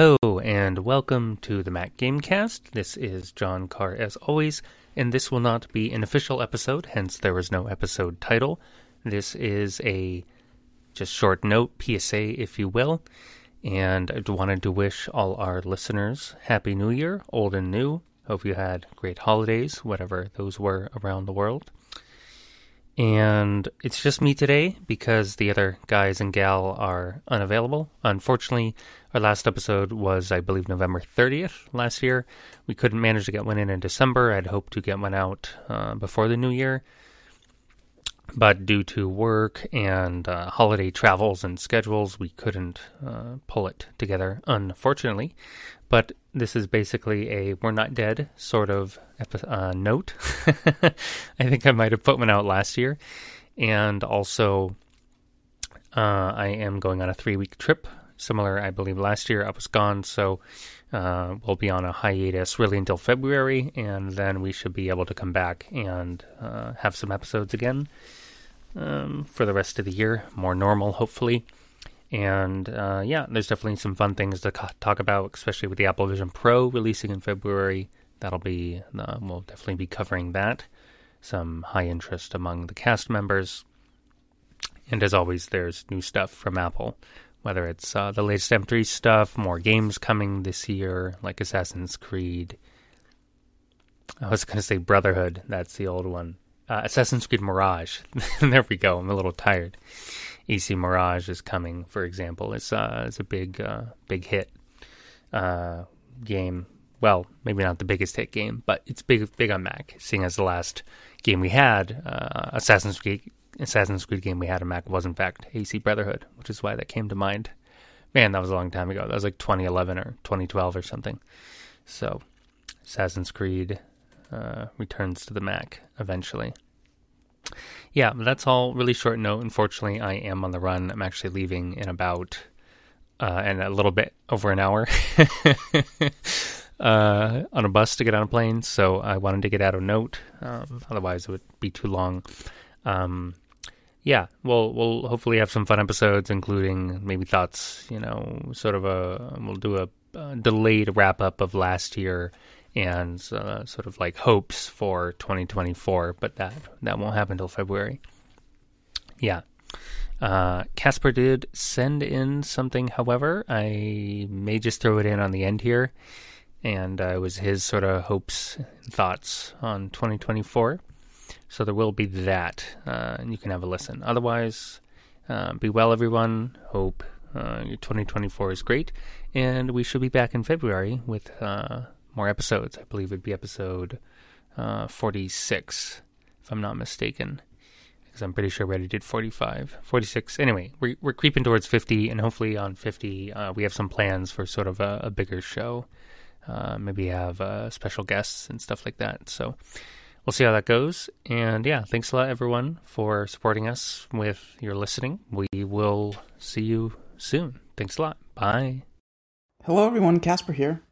Hello, and welcome to the Mac Gamecast. This is Jon Carr, as always, and this will not be an official episode, hence there is no episode title. This is a just short note, PSA, if you will, and I wanted to wish all our listeners Happy New Year, old and new. Hope you had great holidays, whatever those were around the world. And it's just me today because the other guys and gal are unavailable. Unfortunately, our last episode was, I believe, November 30th last year. We couldn't manage to get one in in December. I'd hoped to get one out uh, before the new year. But due to work and uh, holiday travels and schedules, we couldn't uh, pull it together, unfortunately. But this is basically a we're not dead sort of uh, note. I think I might have put one out last year. And also, uh, I am going on a three week trip. Similar, I believe, last year I was gone. So uh, we'll be on a hiatus really until February. And then we should be able to come back and uh, have some episodes again um, for the rest of the year. More normal, hopefully. And uh, yeah, there's definitely some fun things to talk about, especially with the Apple Vision Pro releasing in February. That'll be, uh, we'll definitely be covering that. Some high interest among the cast members. And as always, there's new stuff from Apple, whether it's uh, the latest M3 stuff, more games coming this year, like Assassin's Creed. I was going to say Brotherhood, that's the old one. Uh, Assassin's Creed Mirage. there we go, I'm a little tired. AC Mirage is coming, for example. It's uh, it's a big uh, big hit uh, game. Well, maybe not the biggest hit game, but it's big big on Mac. Seeing as the last game we had, uh, Assassin's Creed Assassin's Creed game we had on Mac was in fact AC Brotherhood, which is why that came to mind. Man, that was a long time ago. That was like 2011 or 2012 or something. So, Assassin's Creed uh, returns to the Mac eventually yeah, that's all really short note. Unfortunately, I am on the run. I'm actually leaving in about uh, and a little bit over an hour uh, on a bus to get on a plane. So I wanted to get out a note. Um, otherwise, it would be too long. Um, yeah, we'll we'll hopefully have some fun episodes, including maybe thoughts. You know, sort of a we'll do a, a delayed wrap up of last year and uh, sort of like hopes for 2024, but that that won't happen until February. Yeah. Uh, Casper did send in something, however. I may just throw it in on the end here. And uh, it was his sort of hopes and thoughts on 2024. So there will be that, uh, and you can have a listen. Otherwise, uh, be well, everyone. Hope uh, your 2024 is great. And we should be back in February with uh, more episodes. I believe it'd be episode uh, 46, if I'm not mistaken. Because I'm pretty sure we already did 45. 46. Anyway, we're, we're creeping towards 50, and hopefully on 50, uh, we have some plans for sort of a, a bigger show. Uh, maybe have uh, special guests and stuff like that. So we'll see how that goes. And yeah, thanks a lot, everyone, for supporting us with your listening. We will see you soon. Thanks a lot. Bye. Hello, everyone. Casper here.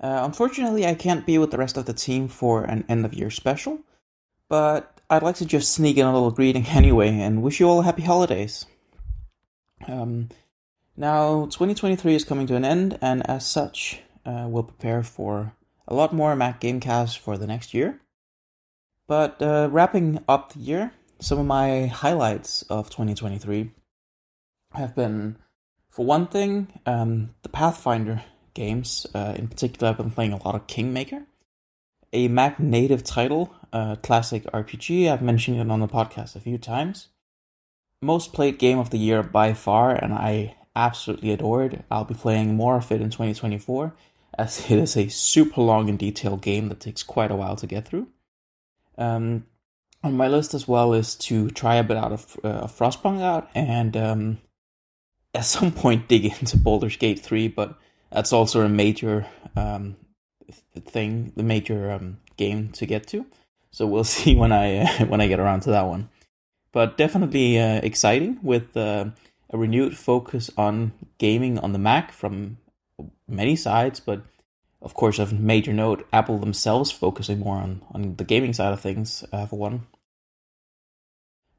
Uh, unfortunately, I can't be with the rest of the team for an end of year special, but I'd like to just sneak in a little greeting anyway and wish you all happy holidays. Um, now, 2023 is coming to an end, and as such, uh, we'll prepare for a lot more Mac Gamecast for the next year. But uh, wrapping up the year, some of my highlights of 2023 have been, for one thing, um, the Pathfinder games. Uh, in particular, I've been playing a lot of Kingmaker, a Mac native title, uh, classic RPG. I've mentioned it on the podcast a few times. Most played game of the year by far, and I absolutely adore it. I'll be playing more of it in 2024, as it is a super long and detailed game that takes quite a while to get through. Um, on my list as well is to try a bit out of uh, Frostpunk out and um, at some point dig into Baldur's Gate 3, but that's also a major um, thing, the major um, game to get to. So we'll see when I uh, when I get around to that one. But definitely uh, exciting with uh, a renewed focus on gaming on the Mac from many sides, but of course, of major note, Apple themselves focusing more on, on the gaming side of things uh, for one.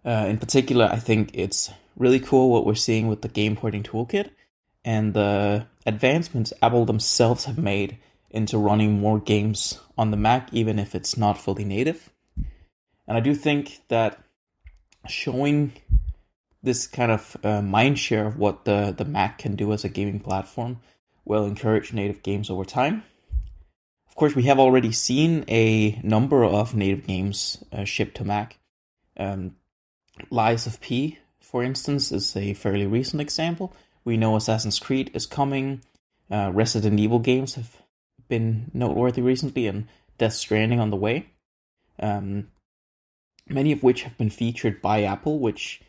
Uh, in particular, I think it's really cool what we're seeing with the game porting toolkit and the advancements Apple themselves have made into running more games on the Mac, even if it's not fully native. And I do think that showing this kind of uh, mind share of what the, the Mac can do as a gaming platform will encourage native games over time. Of course, we have already seen a number of native games uh, shipped to Mac. Um, Lies of P, for instance, is a fairly recent example. We know Assassin's Creed is coming. Uh, Resident Evil games have been noteworthy recently, and Death Stranding on the way. Um, many of which have been featured by Apple, which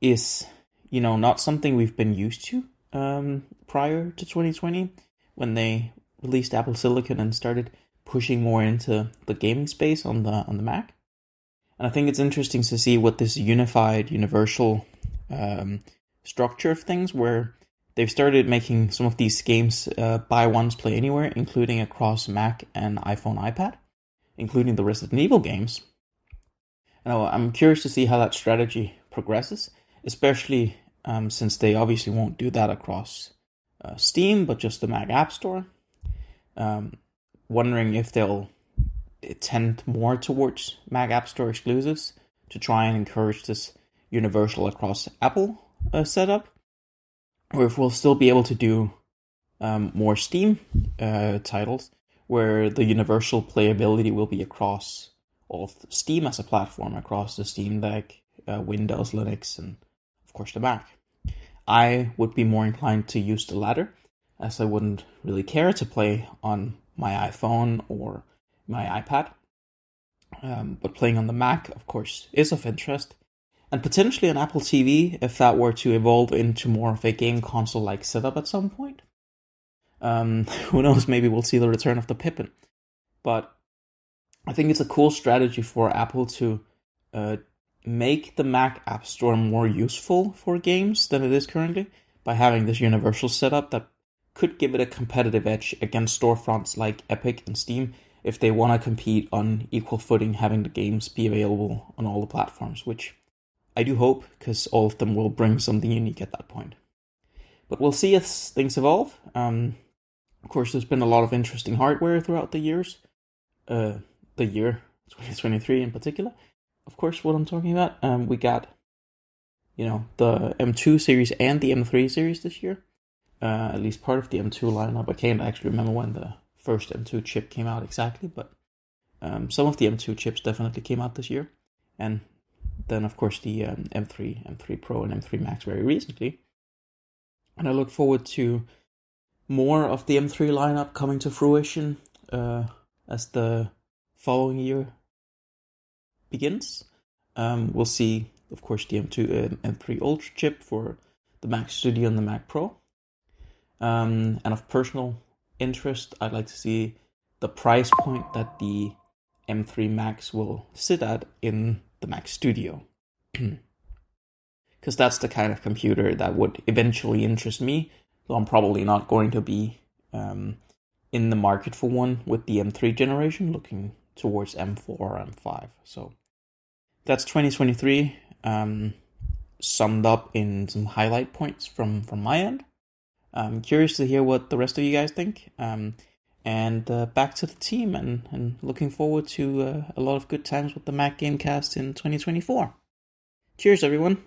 is, you know, not something we've been used to um, prior to 2020 when they released Apple Silicon and started pushing more into the gaming space on the on the Mac. And I think it's interesting to see what this unified, universal um, structure of things, where they've started making some of these games uh, buy once, play anywhere, including across Mac and iPhone, iPad, including the Resident Evil games. And I'm curious to see how that strategy progresses, especially um, since they obviously won't do that across uh, Steam, but just the Mac App Store. Um, wondering if they'll tend more towards Mac App Store exclusives to try and encourage this universal across Apple uh, setup, or if we'll still be able to do um, more Steam uh, titles where the universal playability will be across all of Steam as a platform, across the Steam Deck, uh, Windows, Linux, and of course the Mac. I would be more inclined to use the latter, as I wouldn't really care to play on my iPhone or my iPad. Um, but playing on the Mac, of course, is of interest. And potentially an Apple TV if that were to evolve into more of a game console like setup at some point. Um, who knows, maybe we'll see the return of the Pippin. But I think it's a cool strategy for Apple to uh, make the Mac App Store more useful for games than it is currently by having this universal setup that could give it a competitive edge against storefronts like Epic and Steam if they want to compete on equal footing, having the games be available on all the platforms, which I do hope because all of them will bring something unique at that point. But we'll see as things evolve. Um, of course, there's been a lot of interesting hardware throughout the years, uh, the year 2023 in particular. Of course, what I'm talking about. Um, we got, you know, the M2 series and the M3 series this year. Uh, at least part of the M2 lineup. I can't actually remember when the first M2 chip came out exactly, but um, some of the M2 chips definitely came out this year, and then of course the um, M3, M3 Pro, and M3 Max very recently. And I look forward to more of the M3 lineup coming to fruition uh, as the following year begins. Um, we'll see, of course, the M2 uh, M3 Ultra chip for the Mac Studio and the Mac Pro. Um, and of personal interest, I'd like to see the price point that the M3 Max will sit at in the Mac Studio. Because that's the kind of computer that would eventually interest me, though I'm probably not going to be um, in the market for one with the M3 generation, looking towards M4 or M5. So that's 2023 um, summed up in some highlight points from, from my end. I'm curious to hear what the rest of you guys think. Um, and uh, back to the team, and, and looking forward to uh, a lot of good times with the Mac Gamecast in 2024. Cheers, everyone.